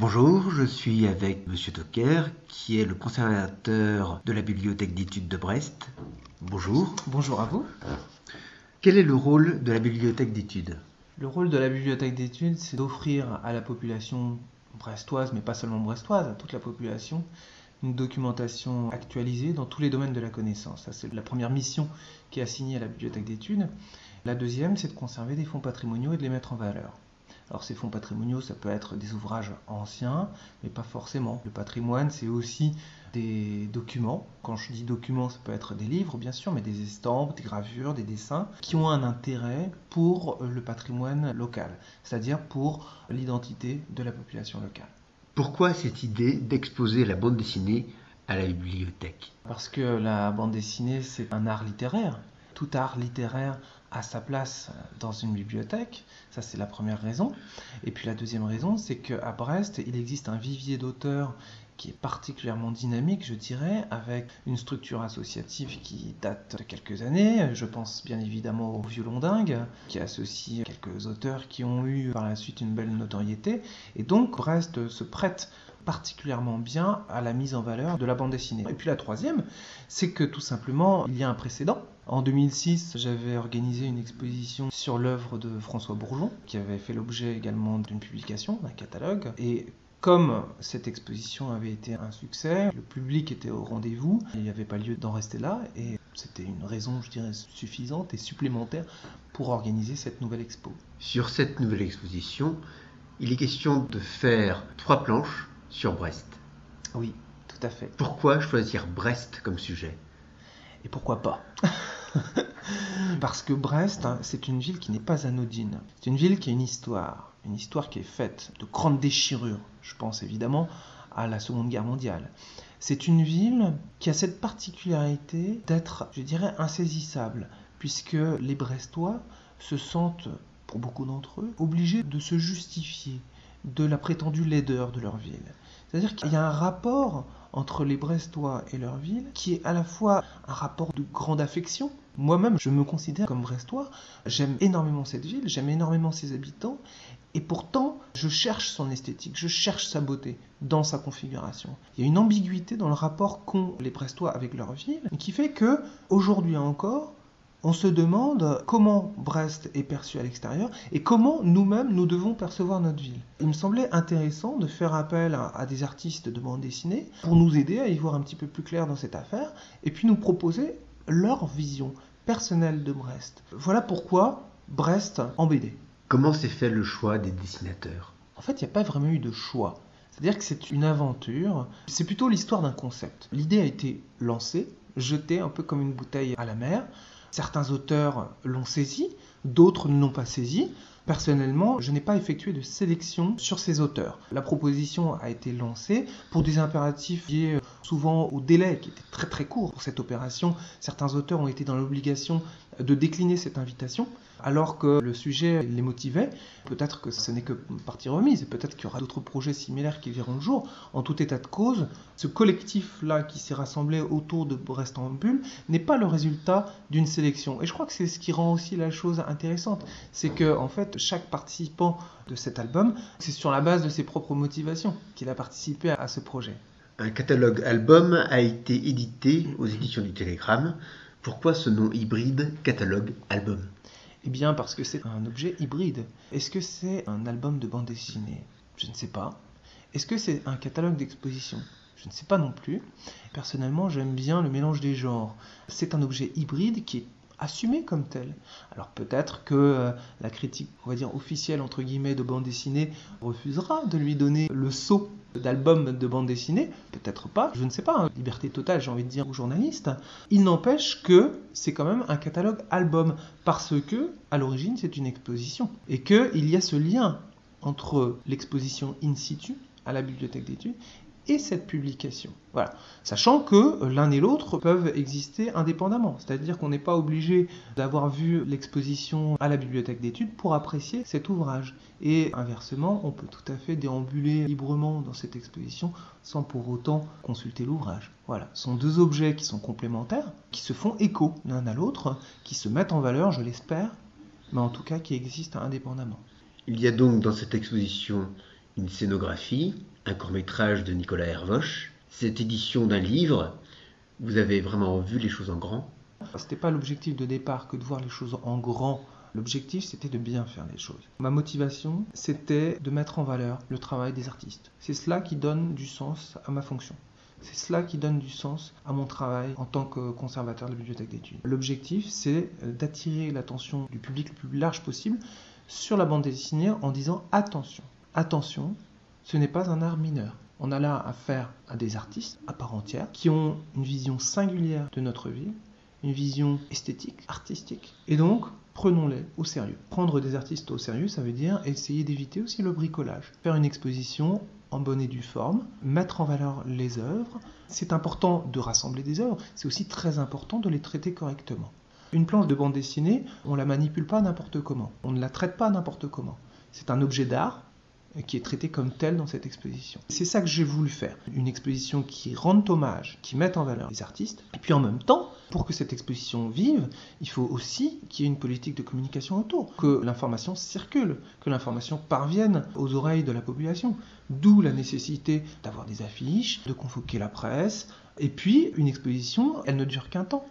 Bonjour, je suis avec Monsieur Tocker, qui est le conservateur de la bibliothèque d'études de Brest. Bonjour. Bonjour à vous. Quel est le rôle de la bibliothèque d'études? Le rôle de la bibliothèque d'études, c'est d'offrir à la population brestoise, mais pas seulement brestoise, à toute la population, une documentation actualisée dans tous les domaines de la connaissance. Ça, c'est la première mission qui est assignée à la bibliothèque d'études. La deuxième, c'est de conserver des fonds patrimoniaux et de les mettre en valeur. Alors ces fonds patrimoniaux, ça peut être des ouvrages anciens, mais pas forcément. Le patrimoine, c'est aussi des documents. Quand je dis documents, ça peut être des livres, bien sûr, mais des estampes, des gravures, des dessins, qui ont un intérêt pour le patrimoine local, c'est-à-dire pour l'identité de la population locale. Pourquoi cette idée d'exposer la bande dessinée à la bibliothèque? Parce que la bande dessinée, c'est un art littéraire. Tout art littéraire a sa place dans une bibliothèque, ça c'est la première raison. Et puis la deuxième raison, c'est qu'à Brest, il existe un vivier d'auteurs qui est particulièrement dynamique, je dirais, avec une structure associative qui date de quelques années. Je pense bien évidemment au Violon Dingue, qui associe quelques auteurs qui ont eu par la suite une belle notoriété. Et donc Brest se prête particulièrement bien à la mise en valeur de la bande dessinée. Et puis la troisième, c'est que tout simplement, il y a un précédent. En 2006, j'avais organisé une exposition sur l'œuvre de François Bourgeon, qui avait fait l'objet également d'une publication, d'un catalogue. Et comme cette exposition avait été un succès, le public était au rendez-vous, il n'y avait pas lieu d'en rester là, et c'était une raison, je dirais, suffisante et supplémentaire pour organiser cette nouvelle expo. Sur cette nouvelle exposition, il est question de faire trois planches sur Brest. Oui, tout à fait. Pourquoi choisir Brest comme sujet? Et pourquoi pas? Parce que Brest, hein, c'est une ville qui n'est pas anodine. C'est une ville qui a une histoire. Une histoire qui est faite de grandes déchirures. Je pense évidemment à la Seconde Guerre mondiale. C'est une ville qui a cette particularité d'être, je dirais, insaisissable, puisque les Brestois se sentent, pour beaucoup d'entre eux, obligés de se justifier de la prétendue laideur de leur ville. C'est-à-dire qu'il y a un rapport entre les Brestois et leur ville qui est à la fois un rapport de grande affection. Moi-même, je me considère comme Brestois. J'aime énormément cette ville, j'aime énormément ses habitants. Et pourtant, je cherche son esthétique, je cherche sa beauté dans sa configuration. Il y a une ambiguïté dans le rapport qu'ont les Brestois avec leur ville qui fait que, aujourd'hui encore, on se demande comment Brest est perçu à l'extérieur et comment nous-mêmes nous devons percevoir notre ville. Il me semblait intéressant de faire appel à, des artistes de bande dessinée pour nous aider à y voir un petit peu plus clair dans cette affaire et puis nous proposer leur vision personnelle de Brest. Voilà pourquoi Brest en BD. Comment s'est fait le choix des dessinateurs? En fait, il n'y a pas vraiment eu de choix. C'est-à-dire que c'est une aventure, c'est plutôt l'histoire d'un concept. L'idée a été lancée, jetée un peu comme une bouteille à la mer. Certains auteurs l'ont saisi, d'autres ne l'ont pas saisi. Personnellement, je n'ai pas effectué de sélection sur ces auteurs. La proposition a été lancée pour des impératifs liés souvent au délai qui était très très court pour cette opération. Certains auteurs ont été dans l'obligation de décliner cette invitation alors que le sujet les motivait. Peut-être que ce n'est que partie remise, et peut-être qu'il y aura d'autres projets similaires qui verront le jour. En tout état de cause, ce collectif-là qui s'est rassemblé autour de Brest en bulle n'est pas le résultat d'une sélection. Et je crois que c'est ce qui rend aussi la chose intéressante. C'est que, en fait, chaque participant de cet album, c'est sur la base de ses propres motivations qu'il a participé à ce projet. Un catalogue album a été édité aux éditions du Télégramme. Pourquoi ce nom hybride catalogue album? Eh bien, parce que c'est un objet hybride. Est-ce que c'est un album de bande dessinée? Je ne sais pas. Est-ce que c'est un catalogue d'exposition? Je ne sais pas non plus. Personnellement, j'aime bien le mélange des genres. C'est un objet hybride qui est assumé comme tel. Alors peut-être que euh, la critique, on officielle entre guillemets de bande dessinée refusera de lui donner le saut d'albums de bande dessinée, peut-être pas, je ne sais pas, hein. liberté totale j'ai envie de dire aux journalistes. Il n'empêche que c'est quand même un catalogue album parce que à l'origine c'est une exposition et qu'il y a ce lien entre l'exposition in situ à la bibliothèque d'études et cette publication. Voilà. Sachant que l'un et l'autre peuvent exister indépendamment. C'est-à-dire qu'on n'est pas obligé d'avoir vu l'exposition à la bibliothèque d'études pour apprécier cet ouvrage. Et inversement, on peut tout à fait déambuler librement dans cette exposition sans pour autant consulter l'ouvrage. Voilà. Ce sont deux objets qui sont complémentaires, qui se font écho l'un à l'autre, qui se mettent en valeur, je l'espère, mais en tout cas qui existent indépendamment. Il y a donc dans cette exposition une scénographie, un court-métrage de Nicolas Hervoche, cette édition d'un livre. Vous avez vraiment vu les choses en grand C'était pas l'objectif de départ que de voir les choses en grand. L'objectif, c'était de bien faire les choses. Ma motivation, c'était de mettre en valeur le travail des artistes. C'est cela qui donne du sens à ma fonction. C'est cela qui donne du sens à mon travail en tant que conservateur de la bibliothèque d'études. L'objectif, c'est d'attirer l'attention du public le plus large possible sur la bande dessinée en disant attention, attention, ce n'est pas un art mineur. On a là affaire à des artistes à part entière qui ont une vision singulière de notre vie, une vision esthétique, artistique. Et donc, prenons-les au sérieux. Prendre des artistes au sérieux, ça veut dire essayer d'éviter aussi le bricolage. Faire une exposition en bonne et due forme, mettre en valeur les œuvres. C'est important de rassembler des œuvres, c'est aussi très important de les traiter correctement. Une planche de bande dessinée, on la manipule pas n'importe comment, on ne la traite pas n'importe comment. C'est un objet d'art, qui est traité comme tel dans cette exposition. C'est ça que j'ai voulu faire, une exposition qui rende hommage, qui mette en valeur les artistes, et puis en même temps, pour que cette exposition vive, il faut aussi qu'il y ait une politique de communication autour, que l'information circule, que l'information parvienne aux oreilles de la population. D'où la nécessité d'avoir des affiches, de convoquer la presse, et puis une exposition, elle ne dure qu'un temps.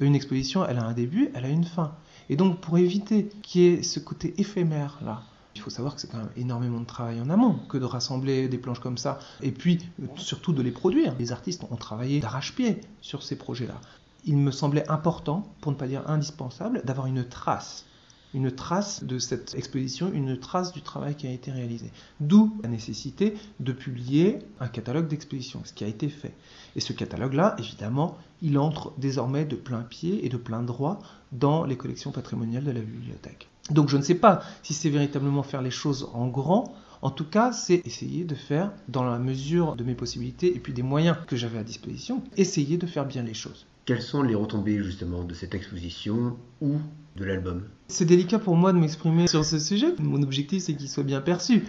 Une exposition, elle a un début, elle a une fin. Et donc pour éviter qu'il y ait ce côté éphémère là, il faut savoir que c'est quand même énormément de travail en amont que de rassembler des planches comme ça et puis surtout de les produire. Les artistes ont travaillé d'arrache-pied sur ces projets-là. Il me semblait important, pour ne pas dire indispensable, d'avoir une trace une trace de cette exposition, une trace du travail qui a été réalisé. D'où la nécessité de publier un catalogue d'exposition, ce qui a été fait. Et ce catalogue-là, évidemment, il entre désormais de plein pied et de plein droit dans les collections patrimoniales de la bibliothèque. Donc je ne sais pas si c'est véritablement faire les choses en grand. En tout cas, c'est essayer de faire, dans la mesure de mes possibilités et puis des moyens que j'avais à disposition, essayer de faire bien les choses. Quelles sont les retombées justement de cette exposition ou de l'album? C'est délicat pour moi de m'exprimer sur ce sujet. Mon objectif, c'est qu'il soit bien perçu.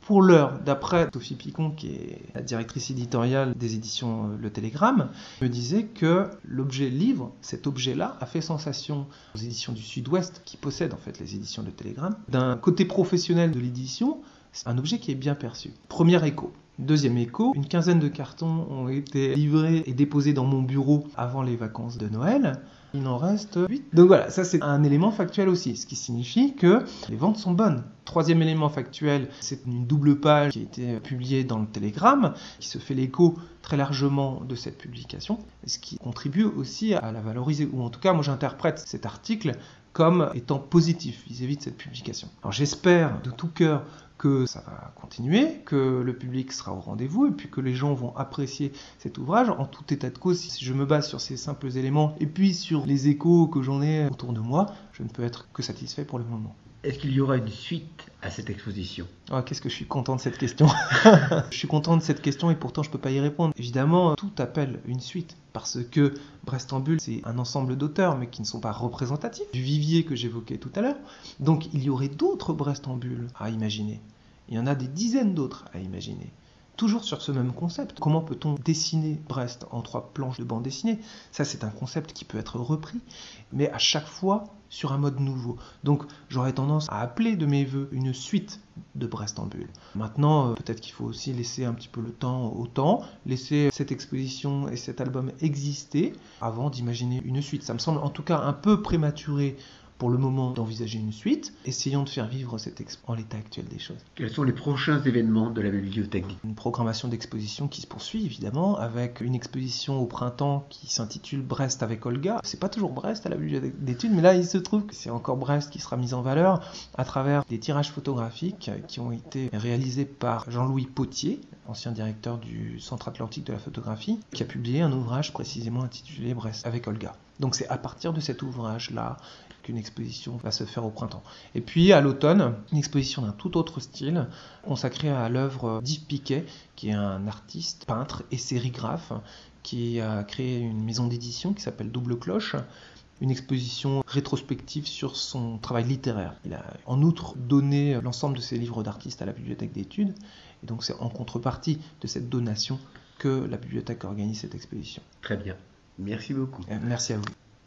Pour l'heure, d'après Sophie Picon, qui est la directrice éditoriale des éditions euh, Le Télégramme, me disait que l'objet livre, cet objet-là, a fait sensation aux éditions du Sud-Ouest, qui possèdent en fait les éditions Le Télégramme. D'un côté professionnel de l'édition, c'est un objet qui est bien perçu. Premier écho. Deuxième écho, une quinzaine de cartons ont été livrés et déposés dans mon bureau avant les vacances de Noël. Il en reste 8. Donc voilà, ça c'est un élément factuel aussi, ce qui signifie que les ventes sont bonnes. Troisième élément factuel, c'est une double page qui a été publiée dans le Télégramme, qui se fait l'écho très largement de cette publication, ce qui contribue aussi à la valoriser, ou en tout cas moi j'interprète cet article comme étant positif vis-à-vis de cette publication. Alors j'espère de tout cœur que ça va continuer, que le public sera au rendez-vous et puis que les gens vont apprécier cet ouvrage. En tout état de cause, si je me base sur ces simples éléments et puis sur les échos que j'en ai autour de moi, je ne peux être que satisfait pour le moment. Est-ce qu'il y aura une suite à cette exposition? Oh, Qu'est-ce que je suis content de cette question? Je suis content de cette question et pourtant je ne peux pas y répondre. Évidemment, tout appelle une suite parce que Brest en Bulle, c'est un ensemble d'auteurs mais qui ne sont pas représentatifs du vivier que j'évoquais tout à l'heure. Donc il y aurait d'autres Brest à imaginer. Il y en a des dizaines d'autres à imaginer toujours sur ce même concept. Comment peut-on dessiner Brest en trois planches de bande dessinée? Ça, c'est un concept qui peut être repris, mais à chaque fois sur un mode nouveau. Donc, j'aurais tendance à appeler de mes voeux une suite de Brest en bulle. Maintenant, euh, peut-être qu'il faut aussi laisser un petit peu le temps au temps, laisser cette exposition et cet album exister avant d'imaginer une suite. Ça me semble en tout cas un peu prématuré pour le moment d'envisager une suite. Essayons de faire vivre cette expo en l'état actuel des choses. Quels sont les prochains événements de la bibliothèque? Une programmation d'exposition qui se poursuit évidemment avec une exposition au printemps qui s'intitule Brest avec Olga. C'est pas toujours Brest à la bibliothèque d'études, mais là il se trouve que c'est encore Brest qui sera mise en valeur à travers des tirages photographiques qui ont été réalisés par Jean-Louis Potier, ancien directeur du Centre Atlantique de la photographie, qui a publié un ouvrage précisément intitulé Brest avec Olga. Donc c'est à partir de cet ouvrage-là qu'une exposition va se faire au printemps. Et puis à l'automne, une exposition d'un tout autre style, consacrée à l'œuvre d'Yves Piquet, qui est un artiste, peintre et sérigraphe, qui a créé une maison d'édition qui s'appelle Double Cloche, une exposition rétrospective sur son travail littéraire. Il a en outre donné l'ensemble de ses livres d'artistes à la bibliothèque d'études, et donc c'est en contrepartie de cette donation que la bibliothèque organise cette exposition. Très bien. Merci beaucoup. Euh, merci à vous.